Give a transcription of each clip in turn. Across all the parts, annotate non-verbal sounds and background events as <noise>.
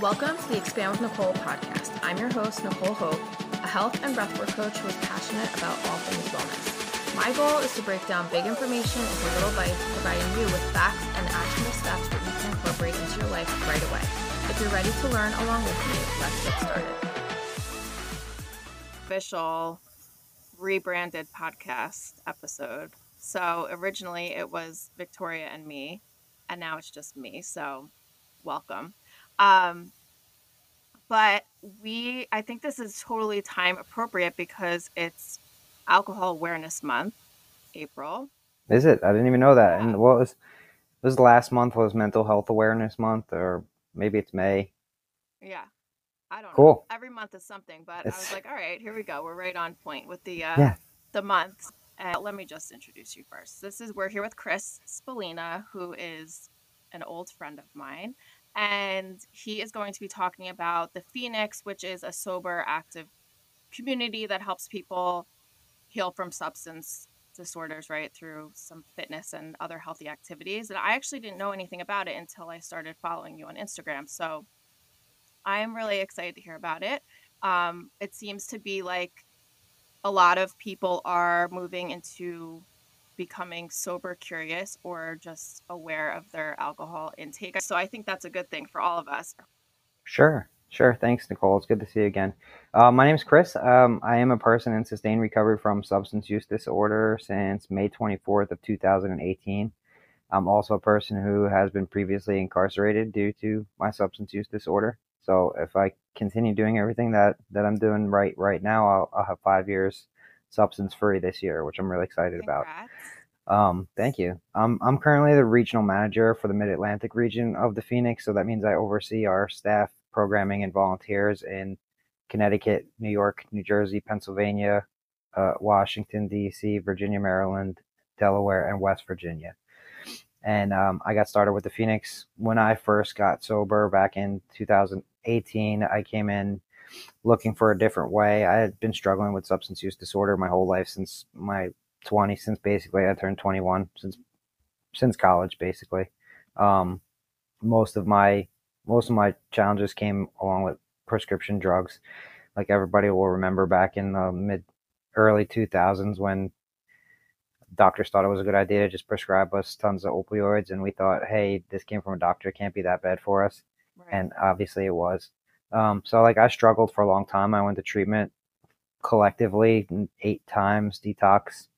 Welcome to the Expand with Nicole podcast. I'm your host, Nicole Hope, a health and breathwork coach who is passionate about all things wellness. My goal is to break down big information into little bites, providing you with facts and actionable steps that you can incorporate into your life right away. If you're ready to learn along with me, let's get started. Official rebranded podcast episode. So originally it was Victoria and me, and now it's just me. So welcome. Um, but we, I think this is totally time appropriate because it's Alcohol Awareness Month, April. Is it? I didn't even know that. And what was was last month was Mental Health Awareness Month, or maybe it's May. Yeah, I don't cool. know. Every month is something, but It's- I was like, all right, here we go. We're right on point with the uh, Yeah. the month. And let me just introduce you first. This is we're here with Chris Spallina, who is an old friend of mine, and he is going to be talking about the Phoenix, which is a sober, active community that helps people heal from substance disorders, right, through some fitness and other healthy activities. And I actually didn't know anything about it until I started following you on Instagram. So I am really excited to hear about it. Um, it seems to be like a lot of people are moving into becoming sober curious or just aware of their alcohol intake. So I think that's a good thing for all of us. Sure, sure. Thanks, Nicole. It's good to see you again. Uh, my name is Chris. Um, I am a person in sustained recovery from substance use disorder since May 24th of 2018. I'm also a person who has been previously incarcerated due to my substance use disorder. So if I continue doing everything that, that I'm doing right right now, I'll, I'll have five years substance free this year, which I'm really excited about. Um, thank you. Um, I'm currently the regional manager for the Mid Atlantic region of the Phoenix, so that means I oversee our staff, programming, and volunteers in Connecticut, New York, New Jersey, Pennsylvania, uh, Washington, D.C., Virginia, Maryland, Delaware, and West Virginia. And um, I got started with the Phoenix when I first got sober back in 2018. I came in looking for a different way. I had been struggling with substance use disorder my whole life since my 20 since basically I turned 21 since since college basically. Um, most of my most of my challenges came along with prescription drugs. Like everybody will remember back in the mid early 2000s when doctors thought it was a good idea to just prescribe us tons of opioids and we thought, hey, this came from a doctor, it can't be that bad for us Right. and obviously it was. Um, so like I struggled for a long time. I went to treatment collectively eight times, detox,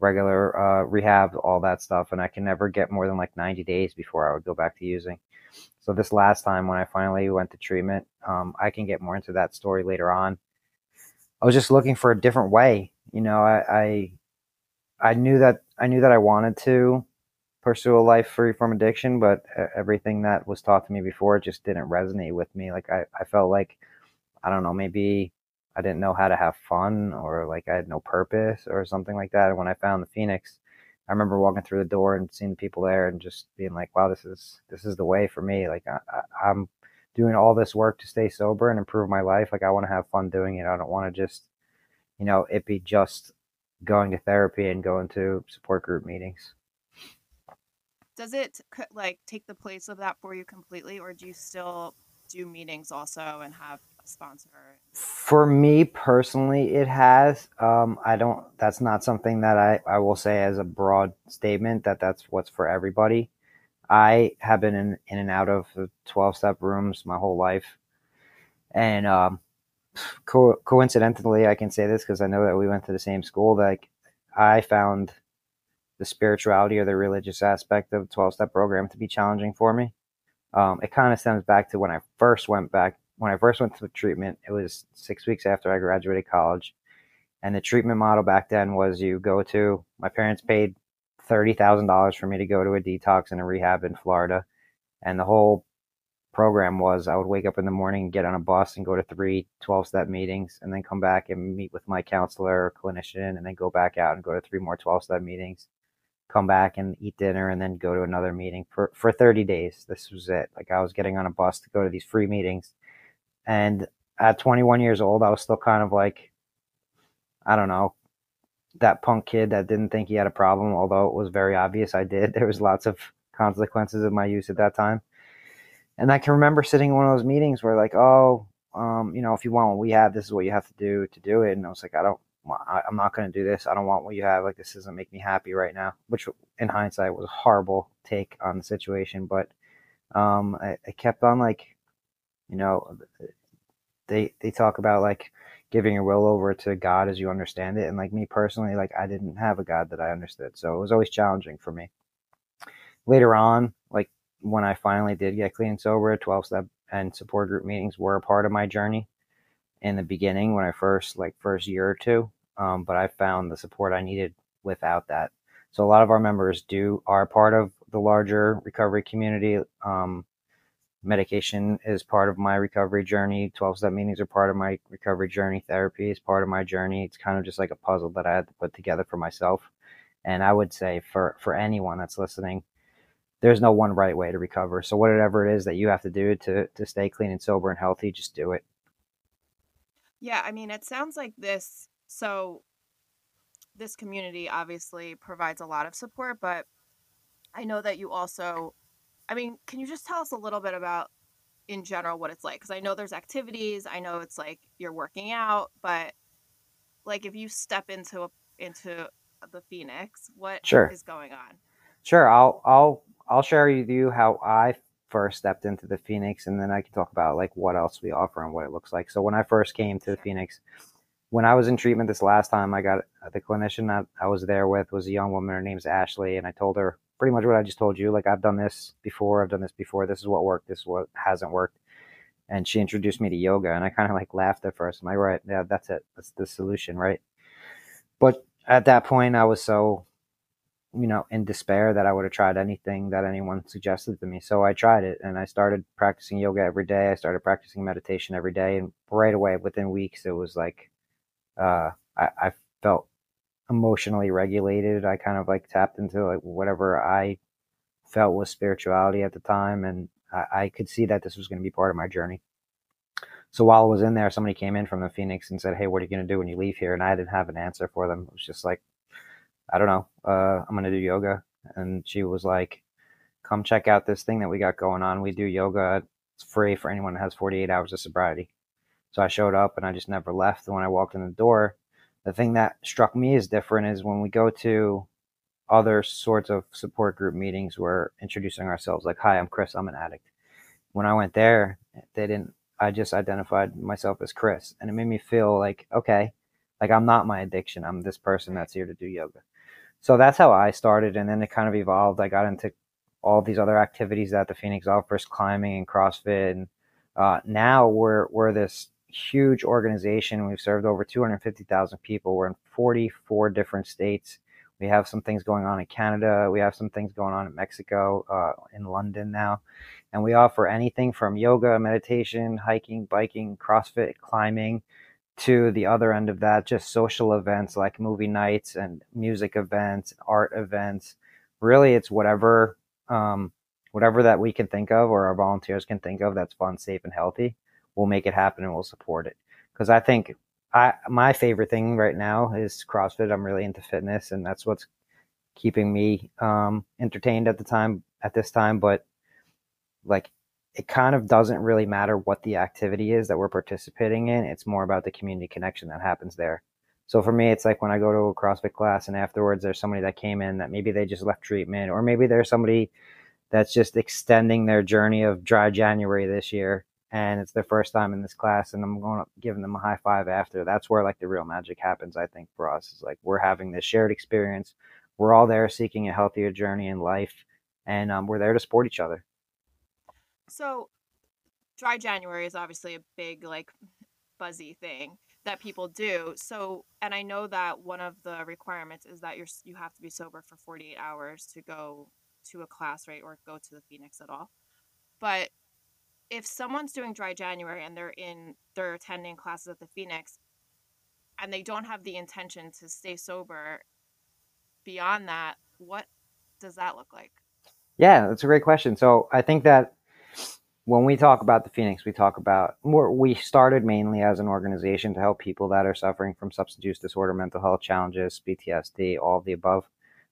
regular uh, rehab, all that stuff, and I can never get more than like 90 days before I would go back to using. So this last time when I finally went to treatment, um, I can get more into that story later on. I was just looking for a different way. You know, I, I I knew that I knew that I wanted to pursue a life free from addiction, but e- everything that was taught to me before just didn't resonate with me. Like I, I felt like, I don't know, maybe I didn't know how to have fun or like I had no purpose or something like that. And when I found the Phoenix, I remember walking through the door and seeing the people there and just being like, wow, this is, this is the way for me. Like I, I, I'm doing all this work to stay sober and improve my life. Like I want to have fun doing it. I don't want to just, you know, it be just going to therapy and going to support group meetings. Does it like take the place of that for you completely, or do you still do meetings also and have a sponsor? For me personally, it has. Um, I don't. That's not something that I I will say as a broad statement that that's what's for everybody. I have been in in and out of the twelve step rooms my whole life, and um, co- coincidentally, I can say this because I know that we went to the same school. Like I found the spirituality or the religious aspect of the twelve step program to be challenging for me. Um, it kind of stems back to when I first went back when I first went to treatment, it was six weeks after I graduated college. And the treatment model back then was you go to, my parents paid $30,000 for me to go to a detox and a rehab in Florida. And the whole program was I would wake up in the morning, get on a bus, and go to three 12 step meetings, and then come back and meet with my counselor or clinician, and then go back out and go to three more 12 step meetings, come back and eat dinner, and then go to another meeting for, for 30 days. This was it. Like I was getting on a bus to go to these free meetings. And at 21 years old, I was still kind of like, I don't know, that punk kid that didn't think he had a problem, although it was very obvious I did. <laughs> There was lots of consequences of my use at that time. And I can remember sitting in one of those meetings where like, oh, um, you know, if you want what we have, this is what you have to do to do it. And I was like, I don't, I, I'm not going to do this. I don't want what you have. Like, this doesn't make me happy right now, which in hindsight was a horrible take on the situation. But um, I, I kept on like, you know, they they talk about like giving your will over to God as you understand it. And like me personally, like I didn't have a God that I understood, so it was always challenging for me. Later on, like when I finally did get clean and sober, twelve step and support group meetings were a part of my journey. In the beginning, when I first like first year or two, um, but I found the support I needed without that. So a lot of our members do are part of the larger recovery community. Um, medication is part of my recovery journey. 12 step meetings are part of my recovery journey. Therapy is part of my journey. It's kind of just like a puzzle that I had to put together for myself. And I would say for, for anyone that's listening, there's no one right way to recover. So whatever it is that you have to do to, to stay clean and sober and healthy, just do it. Yeah. I mean, it sounds like this. So this community obviously provides a lot of support, but I know that you also I mean, can you just tell us a little bit about in general what it's like? Because I know there's activities. I know it's like you're working out, but like if you step into a, into the Phoenix, what sure. is going on? Sure, I'll I'll I'll share with you how I first stepped into the Phoenix, and then I can talk about like what else we offer and what it looks like. So when I first came to the Phoenix, when I was in treatment this last time, I got uh, the clinician that I was there with was a young woman. Her name's Ashley, and I told her pretty much what I just told you. Like I've done this before. I've done this before. This is what worked. This is what hasn't worked. And she introduced me to yoga, and I kind of like laughed at first. I'm like, right, yeah, that's it. That's the solution, right? But at that point, I was so, you know, in despair that I would have tried anything that anyone suggested to me. So I tried it, and I started practicing yoga every day. I started practicing meditation every day, and right away, within weeks, it was like, uh, I, I felt emotionally regulated. I kind of like tapped into like whatever I felt was spirituality at the time, and I, I could see that this was going to be part of my journey. So while I was in there, somebody came in from the Phoenix and said, "Hey, what are you going to do when you leave here?" And I didn't have an answer for them. It was just like, I don't know. Uh, I'm going to do yoga, and she was like, "Come check out this thing that we got going on. We do yoga. It's free for anyone that has 48 hours of sobriety." So I showed up, and I just never left. And when I walked in the door, the thing that struck me as different is when we go to other sorts of support group meetings we're introducing ourselves like hi i'm chris. I'm an addict. When i went there they didn't i just identified myself as chris. And it made me feel like okay like i'm not my addiction. I'm this person that's here to do yoga. So that's how i started. And then it kind of evolved. I got into all these other activities that the phoenix offers climbing and crossfit. And uh, now we're we're this huge organization. We've served over 250,000 people. We're in 44 different states. We have some things going on in Canada. We have some things going on in Mexico, uh, in London now. And we offer anything from yoga, meditation, hiking, biking, CrossFit, climbing, to the other end of that, just social events like movie nights and music events, art events. Really, it's whatever, um, whatever that we can think of or our volunteers can think of that's fun, safe, and healthy we'll make it happen and we'll support it. Because I think I my favorite thing right now is CrossFit. I'm really into fitness, and that's what's keeping me um, entertained at the time at this time. But like, it kind of doesn't really matter what the activity is that we're participating in. It's more about the community connection that happens there. So for me, it's like when I go to a CrossFit class and afterwards there's somebody that came in that maybe they just left treatment, or maybe there's somebody that's just extending their journey of dry January this year and it's their first time in this class and i'm going up giving them a high five after that's where like the real magic happens i think for us is like we're having this shared experience. We're all there seeking a healthier journey in life and um, we're there to support each other. So dry january is obviously a big like buzzy thing that people do. So and i know that one of the requirements is that you're you have to be sober for 48 hours to go to a class right or go to the phoenix at all. But if someone's doing dry January and they're in they're attending classes at the Phoenix and they don't have the intention to stay sober beyond that, what does that look like? Yeah, that's a great question. So I think that when we talk about the Phoenix, we talk about more we started mainly as an organization to help people that are suffering from substance use disorder, mental health challenges, PTSD, all of the above.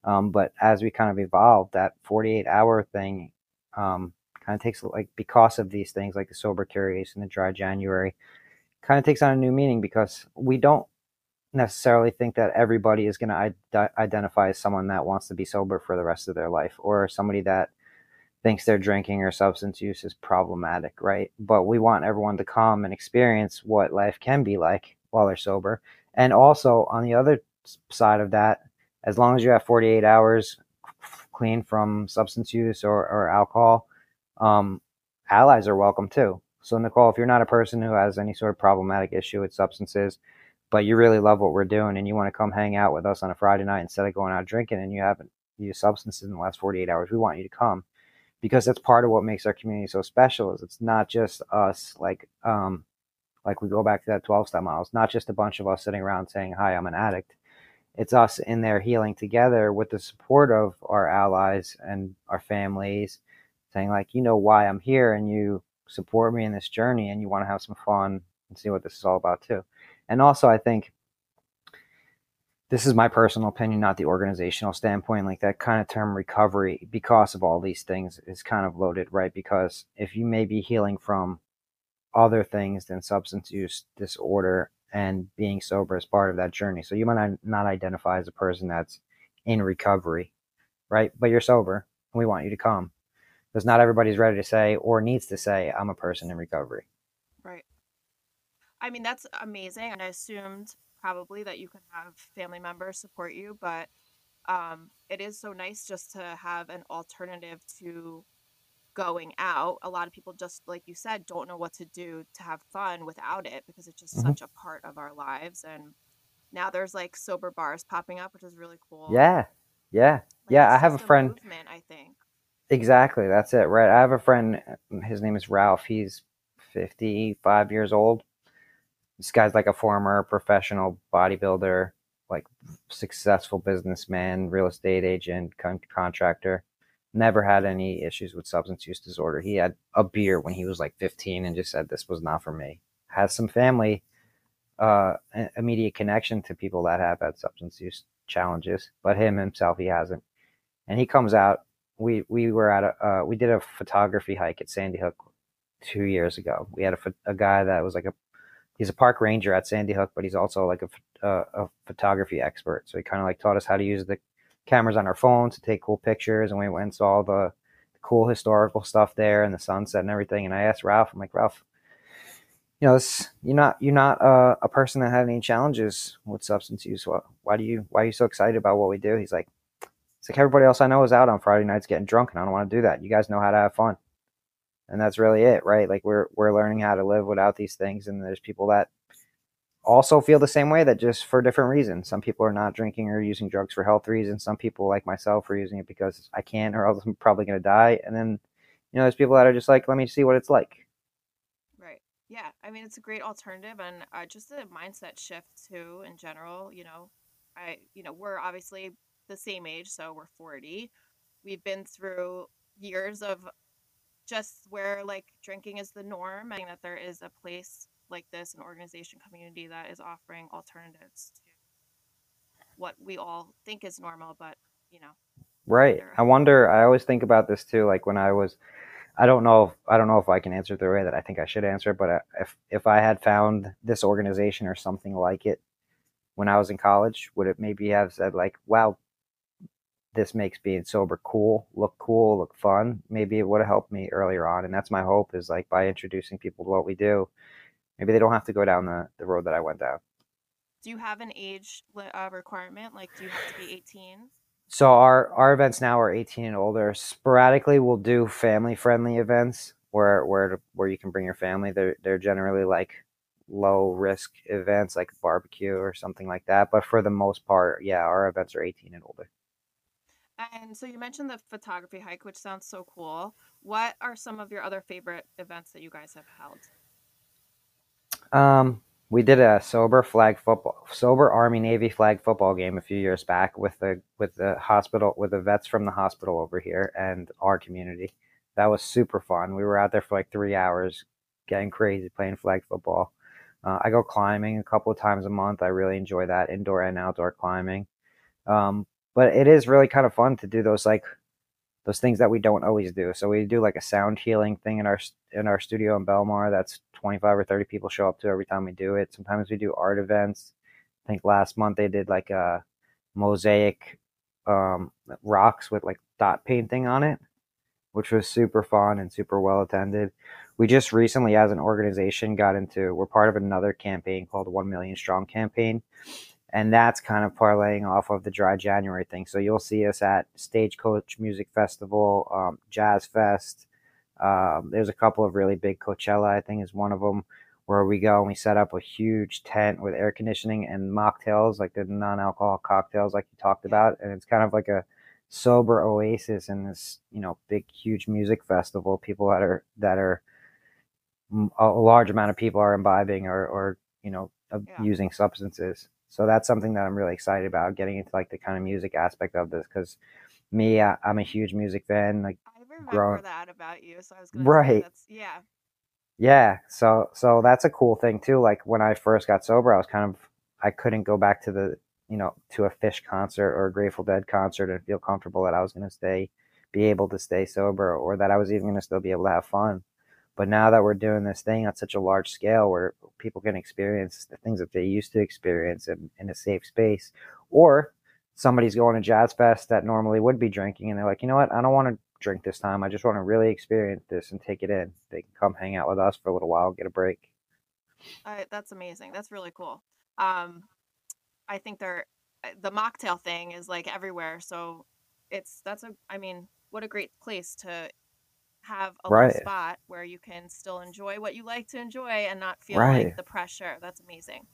Um, but as we kind of evolved, that 48 hour thing um, kind of takes like because of these things like the sober curious and the dry January, kind of takes on a new meaning because we don't necessarily think that everybody is going to identify as someone that wants to be sober for the rest of their life or somebody that thinks their drinking or substance use is problematic, right? But we want everyone to come and experience what life can be like while they're sober. And also on the other side of that, as long as you have 48 hours clean from substance use or, or alcohol, um, allies are welcome too. So, Nicole, if you're not a person who has any sort of problematic issue with substances, but you really love what we're doing and you want to come hang out with us on a Friday night instead of going out drinking and you haven't used substances in the last 48 hours, we want you to come because that's part of what makes our community so special is it's not just us like um like we go back to that 12 step model it's not just a bunch of us sitting around saying hi i'm an addict it's us in there healing together with the support of our allies and our families saying like you know why i'm here and you support me in this journey and you want to have some fun and see what this is all about too and also i think this is my personal opinion not the organizational standpoint like that kind of term recovery because of all these things is kind of loaded right because if you may be healing from other things than substance use disorder and being sober as part of that journey. So you might not identify as a person that's in recovery, right? But you're sober and we want you to come because not everybody's ready to say or needs to say, I'm a person in recovery. Right. I mean, that's amazing. And I assumed probably that you could have family members support you, but um, it is so nice just to have an alternative to going out a lot of people just like you said don't know what to do to have fun without it because it's just mm-hmm. such a part of our lives and now there's like sober bars popping up which is really cool yeah yeah like, yeah i have a friend movement, i think exactly that's it right i have a friend his name is ralph he's 55 years old this guy's like a former professional bodybuilder like successful businessman real estate agent con- contractor never had any issues with substance use disorder. He had a beer when he was like 15 and just said this was not for me. Has some family uh, immediate connection to people that have had substance use challenges, but him himself he hasn't. And he comes out. We we were at a uh, we did a photography hike at Sandy Hook two years ago. We had a, a guy that was like a he's a park ranger at Sandy Hook, but he's also like a, a, a photography expert. So he kind of like taught us how to use the cameras on our phones to take cool pictures, and we went and saw the, the cool historical stuff there and the sunset and everything. And I asked Ralph, I'm like, Ralph, you know, this, you're not you're not uh, a person that had any challenges with substance use. Why, why do you why are you so excited about what we do? He's like, it's like everybody else I know is out on Friday nights getting drunk, and I don't want to do that. You guys know how to have fun, and that's really it, right? Like we're we're learning how to live without these things, and there's people that also feel the same way that just for different reasons. Some people are not drinking or using drugs for health reasons. Some people, like myself, are using it because I can't, or else I'm probably going to die. And then, you know, there's people that are just like, let me see what it's like. Right. Yeah. I mean, it's a great alternative and uh, just a mindset shift too, in general. You know, I, you know, we're obviously the same age, so we're 40. We've been through years of just where like drinking is the norm and that there is a place like this, an organization community that is offering alternatives to what we all think is normal, but you know. Right. I wonder. I always think about this too. Like when I was, I don't know. If, I don't know if I can answer it the way that I think I should answer. But if if I had found this organization or something like it when I was in college, would it maybe have said like, "Wow, this makes being sober cool, look cool, look fun. Maybe it would have helped me earlier on. And that's my hope is like by introducing people to what we do, maybe they don't have to go down the, the road that I went down. Do you have an age uh, requirement? Like, do you have to be 18? So our our events now are 18 and older. Sporadically, we'll do family friendly events where where where you can bring your family. They're they're generally like low risk events like barbecue or something like that. But for the most part, yeah, our events are 18 and older. And so you mentioned the photography hike, which sounds so cool. What are some of your other favorite events that you guys have held? Um, we did a sober flag football, sober Army Navy flag football game a few years back with the with the hospital with the vets from the hospital over here and our community. That was super fun. We were out there for like three hours, getting crazy playing flag football. Uh, I go climbing a couple of times a month. I really enjoy that indoor and outdoor climbing. Um, but it is really kind of fun to do those like those things that we don't always do. So we do like a sound healing thing in our in our studio in Belmar. That's 25 or 30 people show up to every time we do it. Sometimes we do art events. I think last month they did like a mosaic um, rocks with like dot painting on it, which was super fun and super well attended. We just recently, as an organization, got into we're part of another campaign called One Million Strong campaign, and that's kind of parlaying off of the dry January thing. So you'll see us at Stagecoach Music Festival, um, Jazz Fest. Um, there's a couple of really big Coachella, I think, is one of them, where we go and we set up a huge tent with air conditioning and mocktails, like the non-alcohol cocktails, like you talked about, and it's kind of like a sober oasis in this, you know, big, huge music festival. People that are that are a large amount of people are imbibing or, or you know, yeah. using substances. So that's something that I'm really excited about getting into like the kind of music aspect of this because me, I, am a huge music fan. Like I remember growing... that about you, so I was gonna right. yeah, yeah. So so that's a cool thing too. Like when I first got sober, I was kind of I couldn't go back to the you know to a Phish concert or a Grateful Dead concert and feel comfortable that I was going to stay be able to stay sober or that I was even going to still be able to have fun. But now that we're doing this thing on such a large scale where people can experience the things that they used to experience in, in a safe space, or somebody's going to Jazz Fest that normally would be drinking and they're like, you know what, I don't want to drink this time. I just want to really experience this and take it in. They can come hang out with us for a little while, get a break. Uh, that's amazing. That's really cool. Um, I think they're uh, the mocktail thing is like everywhere. So it's that's a I mean, what a great place to have a right. spot where you can still enjoy what you like to enjoy and not feel right. like the pressure. That's amazing.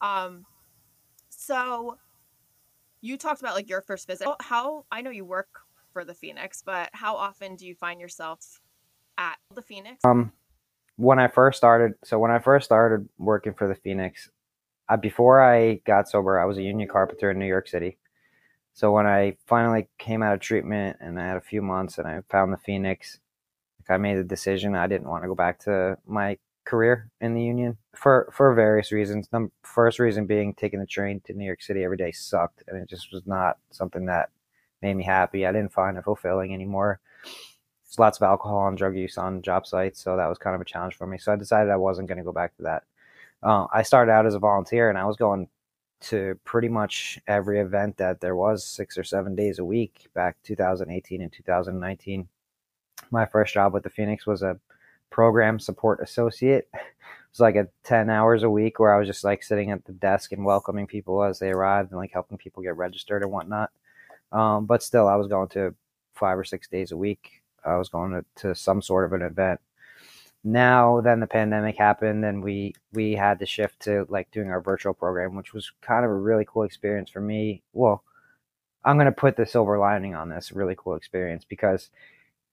Um, so you talked about like your first visit. How I know you work for the Phoenix, but how often do you find yourself at the Phoenix? Um, when I first started, so when I first started working for the Phoenix, uh, before I got sober, I was a union carpenter in New York City. So when I finally came out of treatment and I had a few months and I found the Phoenix, like I made a decision I didn't want to go back to my career in the union for for various reasons. The first reason being taking the train to New York City every day sucked, and it just was not something that made me happy. I didn't find it fulfilling anymore. There's lots of alcohol and drug use on job sites, so that was kind of a challenge for me. So I decided I wasn't going to go back to that. Uh, I started out as a volunteer, and I was going to pretty much every event that there was six or seven days a week back 2018 and 2019 my first job with the Phoenix was a program support associate. <laughs> It was like a 10 hours a week where I was just like sitting at the desk and welcoming people as they arrived and like helping people get registered and whatnot. Um, but still, I was going to five or six days a week. I was going to, to some sort of an event. Now, then the pandemic happened and we, we had to shift to like doing our virtual program, which was kind of a really cool experience for me. Well, I'm going to put the silver lining on this really cool experience because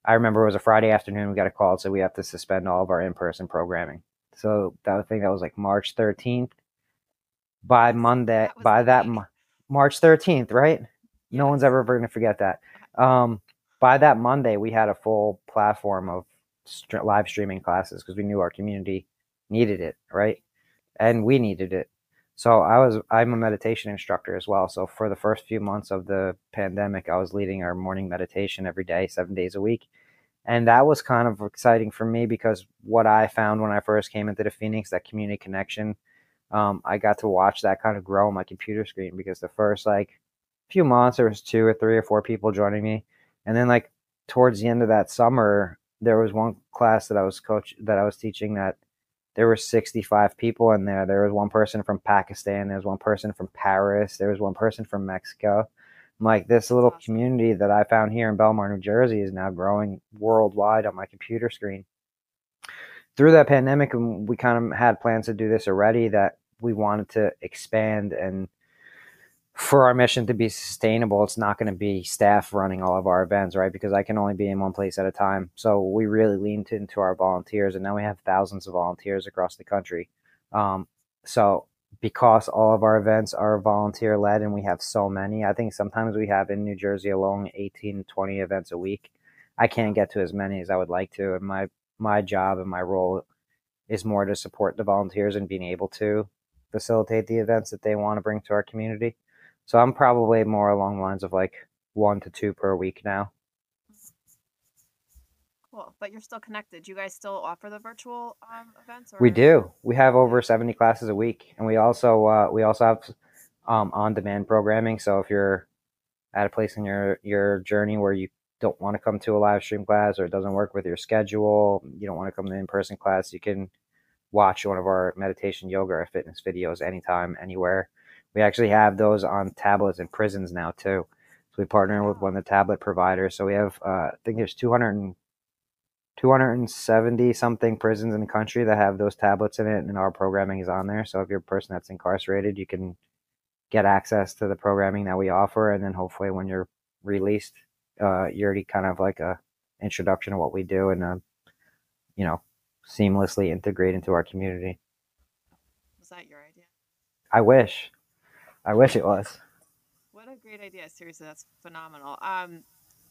I remember it was a Friday afternoon. We got a call, so we have to suspend all of our in-person programming. So that I think that was like March 13th. By Monday, that by that March 13th, right? Yes. No one's ever going to forget that. Um, by that Monday, we had a full platform of st- live streaming classes because we knew our community needed it, right? And we needed it. So I was I'm a meditation instructor as well. So for the first few months of the pandemic, I was leading our morning meditation every day, 7 days a week. And that was kind of exciting for me because what I found when I first came into the Phoenix, that community connection, um, I got to watch that kind of grow on my computer screen because the first like few months there was two or three or four people joining me. And then like towards the end of that summer, there was one class that I was coach that I was teaching that there were 65 people in there. There was one person from Pakistan. There was one person from Paris. There was one person from Mexico. I'm like this little community that I found here in Belmar, New Jersey, is now growing worldwide on my computer screen. Through that pandemic, um, we kind of had plans to do this already. That we wanted to expand and for our mission to be sustainable, it's not going to be staff running all of our events, right? Because I can only be in one place at a time. So we really leaned into our volunteers, and now we have thousands of volunteers across the country. Um, so because all of our events are volunteer led and we have so many, I think sometimes we have in New Jersey alone 18, 20 events a week. I can't get to as many as I would like to. And my, my job and my role is more to support the volunteers and being able to facilitate the events that they want to bring to our community. So I'm probably more along the lines of like one to two per week now. Cool, but you're still connected. Do you guys still offer the virtual um, events? Or? We do. We have over seventy classes a week, and we also uh, we also have um, on demand programming. So if you're at a place in your your journey where you don't want to come to a live stream class or it doesn't work with your schedule, you don't want to come to in person class, you can watch one of our meditation, yoga, or fitness videos anytime, anywhere. We actually have those on tablets in prisons now too. So we partner with one of the tablet providers. So we have, uh, I think there's 200 270 something prisons in the country that have those tablets in it, and our programming is on there. So if you're a person that's incarcerated, you can get access to the programming that we offer, and then hopefully when you're released, uh, you're already kind of like a introduction of what we do, and uh, you know, seamlessly integrate into our community. Was that your idea? I wish, I wish it was. What a great idea! Seriously, that's phenomenal. Um,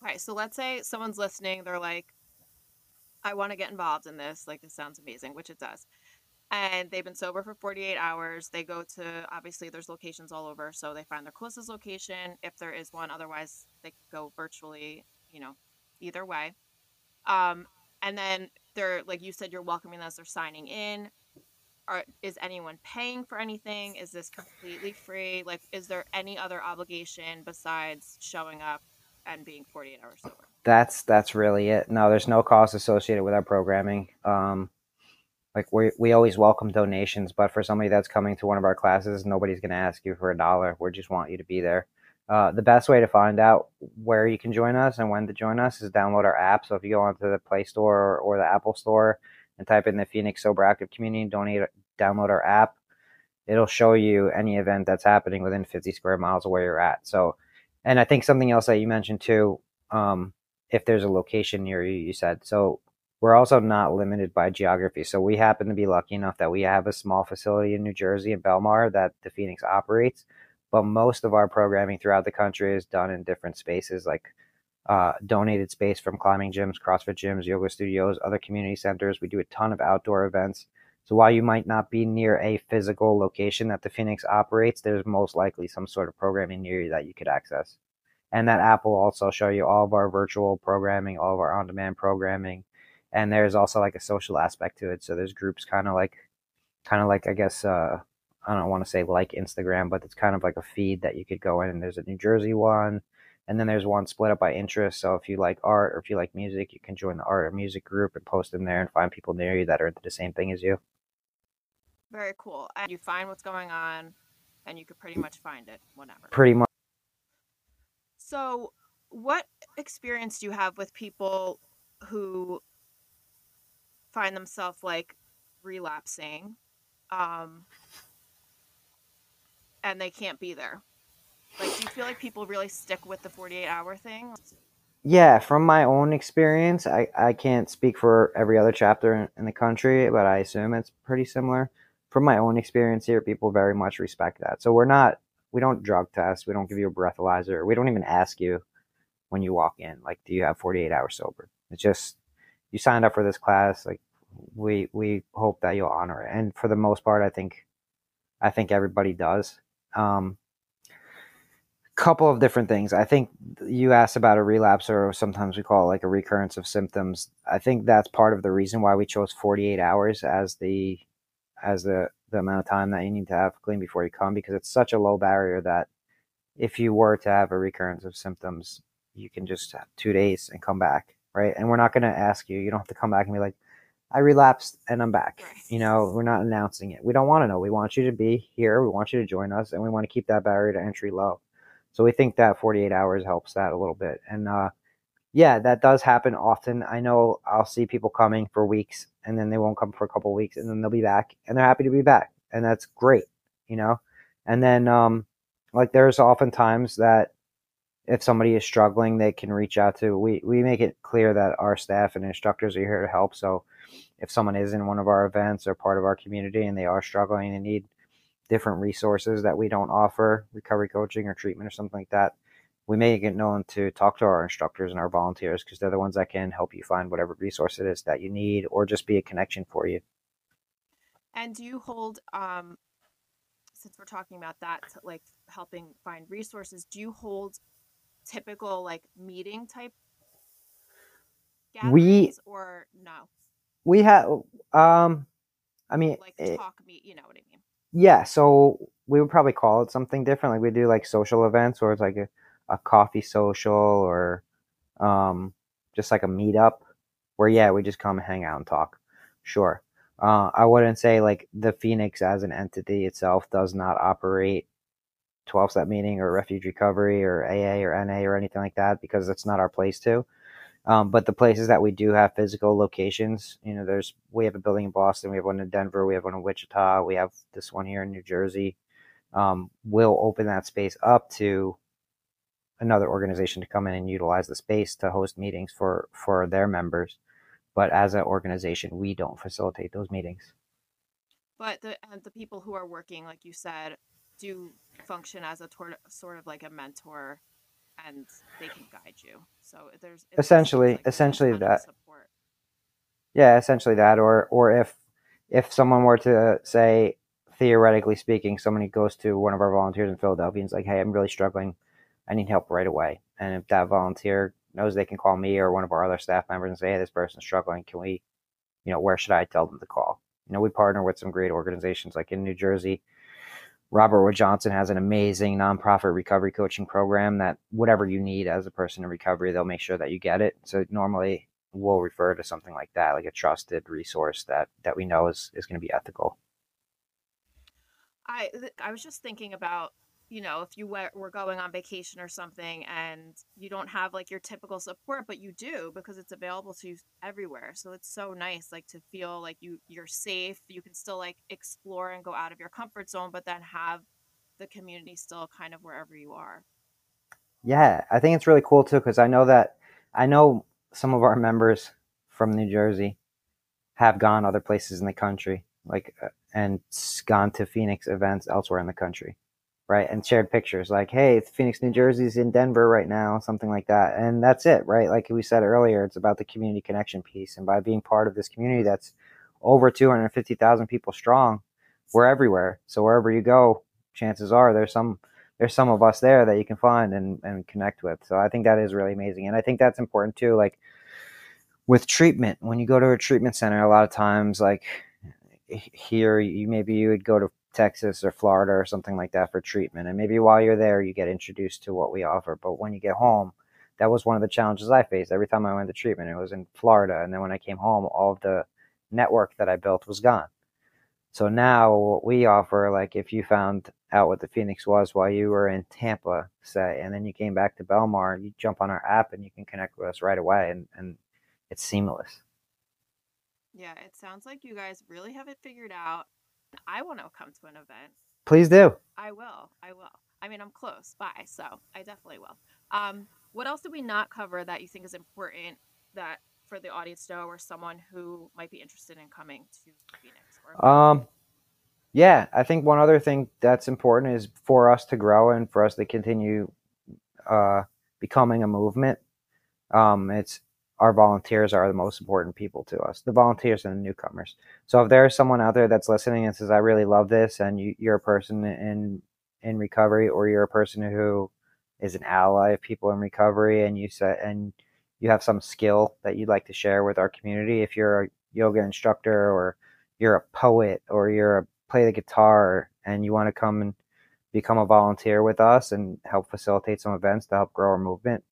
okay, so let's say someone's listening, they're like, I want to get involved in this. Like, this sounds amazing, which it does. And they've been sober for 48 hours. They go to, obviously, there's locations all over. So they find their closest location if there is one. Otherwise, they go virtually, you know, either way. Um, and then they're, like you said, you're welcoming us, they're signing in. Are, is anyone paying for anything? Is this completely free? Like, is there any other obligation besides showing up and being 48 hours sober? that's that's really it. No, there's no cost associated with our programming. Um, like we we always welcome donations, but for somebody that's coming to one of our classes, nobody's going to ask you for a dollar. We just want you to be there. Uh, the best way to find out where you can join us and when to join us is download our app. So if you go onto the Play Store or, or the Apple Store and type in the Phoenix Sober Active Community, donate, download our app. It'll show you any event that's happening within 50 square miles of where you're at. So, and I think something else that you mentioned too, um, if there's a location near you, you said. So we're also not limited by geography. So we happen to be lucky enough that we have a small facility in New Jersey in Belmar that the Phoenix operates. But most of our programming throughout the country is done in different spaces like uh, donated space from climbing gyms, CrossFit gyms, yoga studios, other community centers. We do a ton of outdoor events. So while you might not be near a physical location that the Phoenix operates, there's most likely some sort of programming near you that you could access and that app will also show you all of our virtual programming, all of our on-demand programming, and there's also like a social aspect to it. So there's groups kind of like, kind of like I guess uh, I don't want to say like Instagram, but it's kind of like a feed that you could go in. And there's a New Jersey one, and then there's one split up by interest. So if you like art or if you like music, you can join the art or music group and post in there and find people near you that are into the same thing as you. Very cool. And you find what's going on, and you could pretty much find it whenever. Pretty much. So, what experience do you have with people who find themselves like relapsing um, and they can't be there? Like, do you feel like people really stick with the 48 hour thing? Yeah, from my own experience, I, I can't speak for every other chapter in, in the country, but I assume it's pretty similar. From my own experience here, people very much respect that. So we're not we don't drug test. We don't give you a breathalyzer. We don't even ask you when you walk in, like, do you have 48 hours sober? It's just you signed up for this class. Like, we we hope that you'll honor it. And for the most part, I think I think everybody does. Um, couple of different things. I think you asked about a relapse, or sometimes we call it like a recurrence of symptoms. I think that's part of the reason why we chose 48 hours as the as the the amount of time that you need to have clean before you come because it's such a low barrier that if you were to have a recurrence of symptoms, you can just have two days and come back, right? And we're not going to ask you. You don't have to come back and be like, I relapsed and I'm back. You know, we're not announcing it. We don't want to know. We want you to be here. We want you to join us, and we want to keep that barrier to entry low. So we think that 48 hours helps that a little bit. And uh, yeah, that does happen often. I know I'll see people coming for weeks and then they won't come for a couple weeks and then they'll be back and they're happy to be back. And that's great, you know? And then, um, like there's often times that if somebody is struggling, they can reach out to, we, we make it clear that our staff and instructors are here to help. So if someone is in one of our events or part of our community and they are struggling and need different resources that we don't offer, recovery coaching or treatment or something like that, we make it known to talk to our instructors and our volunteers because they're the ones that can help you find whatever resource it is that you need or just be a connection for you. And do you hold, um, since we're talking about that, like helping find resources, do you hold typical like meeting type gatherings or no? We have, um, I mean, Like it- talk meet, you know what I mean? yeah. So we would probably call it something different. Like we do like social events, or it's like a, a coffee social, or um, just like a meetup, where yeah, we just come hang out and talk. Sure. Uh, I wouldn't say like the Phoenix as an entity itself does not operate 12 step meeting or refuge recovery or AA or NA or anything like that because that's not our place to. Um, but the places that we do have physical locations, you know, there's we have a building in Boston, we have one in Denver, we have one in Wichita, we have this one here in New Jersey. Um, we'll open that space up to another organization to come in and utilize the space to host meetings for for their members. But as an organization, we don't facilitate those meetings. But the the people who are working, like you said, do function as a tor- sort of like a mentor, and they can guide you. So there's Essentially- like essentially that. support. Yeah, essentially that. Or or if if someone were to say, theoretically speaking, somebody goes to one of our volunteers in Philadelphia and is like, "Hey, I'm really struggling. I need help right away." And if that volunteer knows they can call me or one of our other staff members and say, "Hey, this person's struggling. Can we, you know, where should I tell them to call?" You know, we partner with some great organizations like in New Jersey. Robert Wood Johnson has an amazing nonprofit recovery coaching program that whatever you need as a person in recovery, they'll make sure that you get it. So normally we'll refer to something like that, like a trusted resource that that we know is is going to be ethical. I I was just thinking about you know if you were, going on vacation or something and you don't have like your typical support but you do because it's available to you everywhere. So it's so nice like to feel like you you're safe. You can still like explore and go out of your comfort zone but then have the community still kind of wherever you are. Yeah, I think it's really cool too because I know that I know some of our members from New Jersey have gone other places in the country, like uh, and gone to Phoenix events elsewhere in the country, right? And shared pictures like, "Hey, Phoenix, New Jersey's in Denver right now," something like that, and that's it, right? Like we said earlier, it's about the community connection piece, and by being part of this community that's over two hundred fifty thousand people strong, we're everywhere. So wherever you go, chances are there's some there's some of us there that you can find and, and connect with. So I think that is really amazing. And I think that's important too. Like with treatment, when you go to a treatment center, a lot of times, like here, you maybe you would go to Texas or Florida or something like that for treatment. And maybe while you're there, you get introduced to what we offer. But when you get home, that was one of the challenges I faced. Every time I went to treatment, it was in Florida. And then when I came home, all of the network that I built was gone. So now what we offer, like if you found out what the Phoenix was while you were in Tampa, say, and then you came back to Belmar, you jump on our app and you can connect with us right away and, and it's seamless. yeah it sounds like you guys really have it figured out i want to come to an event Please do. I will. I will. I mean, I'm close by, so I definitely will. Um, what else did we not cover that you think is important that for the audience to know, or someone who might be interested in coming to Phoenix? Or Um, yeah, I think one other thing that's important is for us to grow and for us to continue uh, becoming a movement. Um, it's our volunteers are the most important people to us, the volunteers and the newcomers. So if there's someone out there that's listening and says, "I really love this," and you, you're a person in in recovery, or you're a person who is an ally of people in recovery, and you say and you have some skill that you'd like to share with our community, if you're a yoga instructor or you're a poet or you're a play the guitar and you want to come and become a volunteer with us and help facilitate some events to help grow our movement,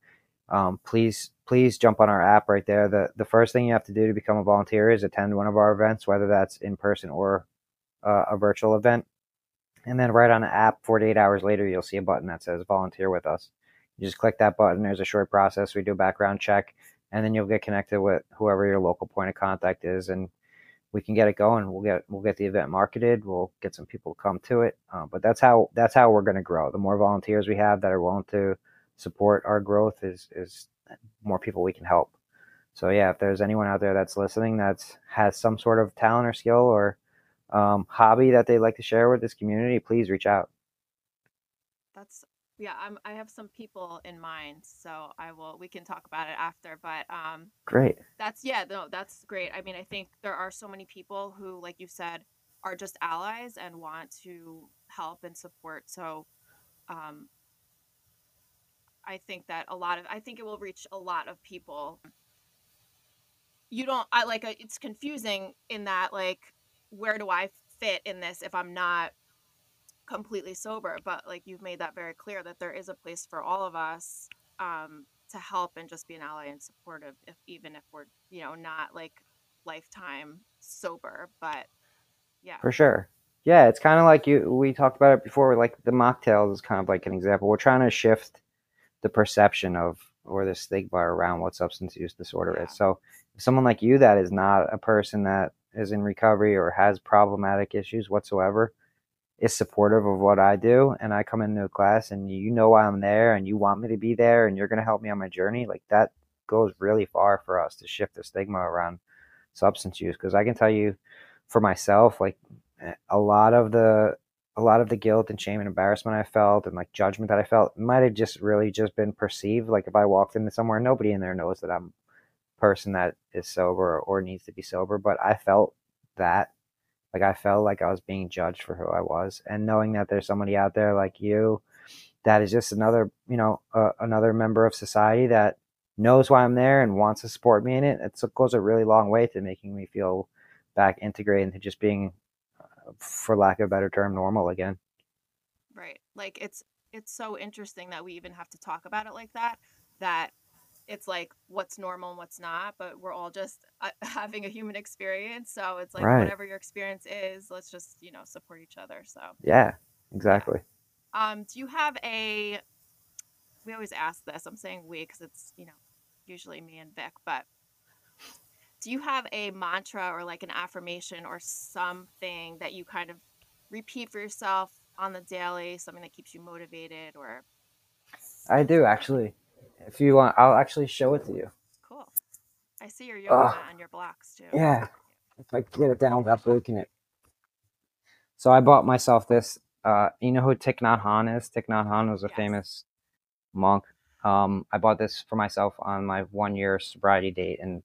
um, please please jump on our app right there. The the first thing you have to do to become a volunteer is attend one of our events, whether that's in person or uh, a virtual event. And then right on the app, 48 hours later, you'll see a button that says volunteer with us. You just click that button. There's a short process. We do a background check, and then you'll get connected with whoever your local point of contact is, and we can get it going. We'll get we'll get the event marketed. We'll get some people to come to it. Uh, but that's how that's how we're going to grow. The more volunteers we have that are willing to support our growth, is is more people we can help. So yeah, if there's anyone out there that's listening that has some sort of talent or skill or um, hobby that they'd like to share with this community, please reach out. that's yeah. I'm. I have some people in mind, so I will. We can talk about it after, but um, Great. That's yeah, no, that's great. I mean, I think there are so many people who, like you said, are just allies and want to help and support. So, um, I think that a lot of I think it will reach a lot of people. you don't I like uh, it's confusing in that like where do I fit in this if I'm not completely sober but like you've made that very clear that there is a place for all of us um to help and just be an ally and supportive if even if we're you know not like lifetime sober but yeah For sure. Yeah, it's kind of like you. We talked about it before. Like the mocktails is kind of like an example. We're trying to shift the perception of or the stigma around what substance use disorder Yeah. is. So, someone like you that is not a person that is in recovery or has problematic issues whatsoever is supportive of what I do, and I come into a class and you know why I'm there and you want me to be there and you're going to help me on my journey, like that goes really far for us to shift the stigma around substance use. Because I can tell you, for myself, like eh, a lot of the a lot of the guilt and shame and embarrassment I felt and like judgment that I felt might have just really just been perceived. Like if I walked into somewhere, nobody in there knows that I'm a person that is sober or needs to be sober, but I felt that. Like I felt like I was being judged for who I was, and knowing that there's somebody out there like you, that is just another, you know, uh, another member of society that knows why I'm there and wants to support me in it. It goes a really long way to making me feel back integrated into just being for lack of a better term, normal again. right like it's it's so interesting that we even have to talk about it like that that it's like what's normal and what's not but we're all just uh, <laughs> having a human experience so it's like Right. whatever your experience is let's just you know support each other so Yeah, exactly. um do you have a we always ask this i'm saying we because it's you know usually me and vic but do you have a mantra or like an affirmation or something that you kind of repeat for yourself on the daily something that keeps you motivated or I do actually. If you want, I'll actually show it to you. Cool. I see your yoga Ugh. on your blocks too. Yeah, if I get it down without breaking it. So I bought myself this. Uh, you know who Thich Nhat Hanh is? Thich Nhat Hanh was a Yes. famous monk. Um, I bought this for myself on my one year sobriety date, and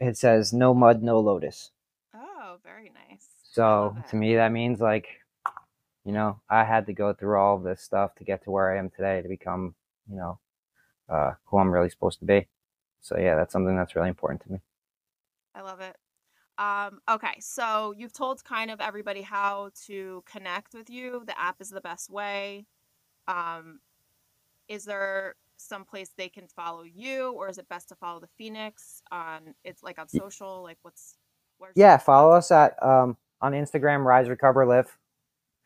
it says "No mud, no lotus." Oh, very nice. So to me, that means like, you know, I had to go through all this stuff to get to where I am today to become, you know, uh, who I'm really supposed to be. So yeah, that's something that's really important to me. I love it. Um, okay, so you've told kind of everybody how to connect with you. The app is the best way. Um, is there some place they can follow you, or is it best to follow the Phoenix on? It's like on social. Like, what's Yeah, follow us at um, on Instagram, Rise Recovery Live.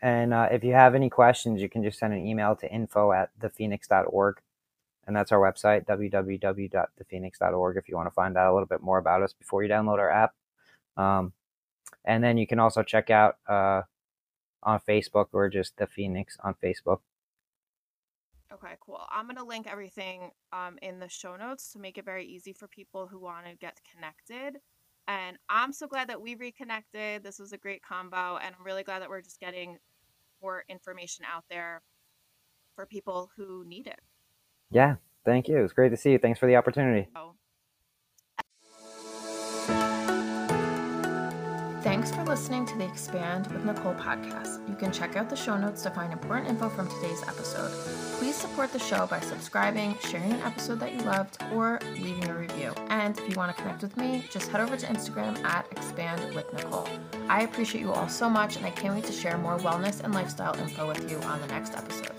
And uh, if you have any questions, you can just send an email to info at thephoenix.org. And that's our website, www.thephoenix.org, if you want to find out a little bit more about us before you download our app. Um, and then you can also check out uh, on Facebook or just The Phoenix on Facebook. Okay, cool. I'm going to link everything um, in the show notes to make it very easy for people who want to get connected. And I'm so glad that we reconnected. This was a great combo, and I'm really glad that we're just getting more information out there for people who need it. Yeah, thank you. It's great to see you. Thanks for the opportunity. So, Thanks for listening to the Expand with Nicole podcast. You can check out the show notes to find important info from today's episode. Please support the show by subscribing, sharing an episode that you loved, or leaving a review. And if you want to connect with me, just head over to Instagram at Expand with Nicole. I appreciate you all so much, and I can't wait to share more wellness and lifestyle info with you on the next episode.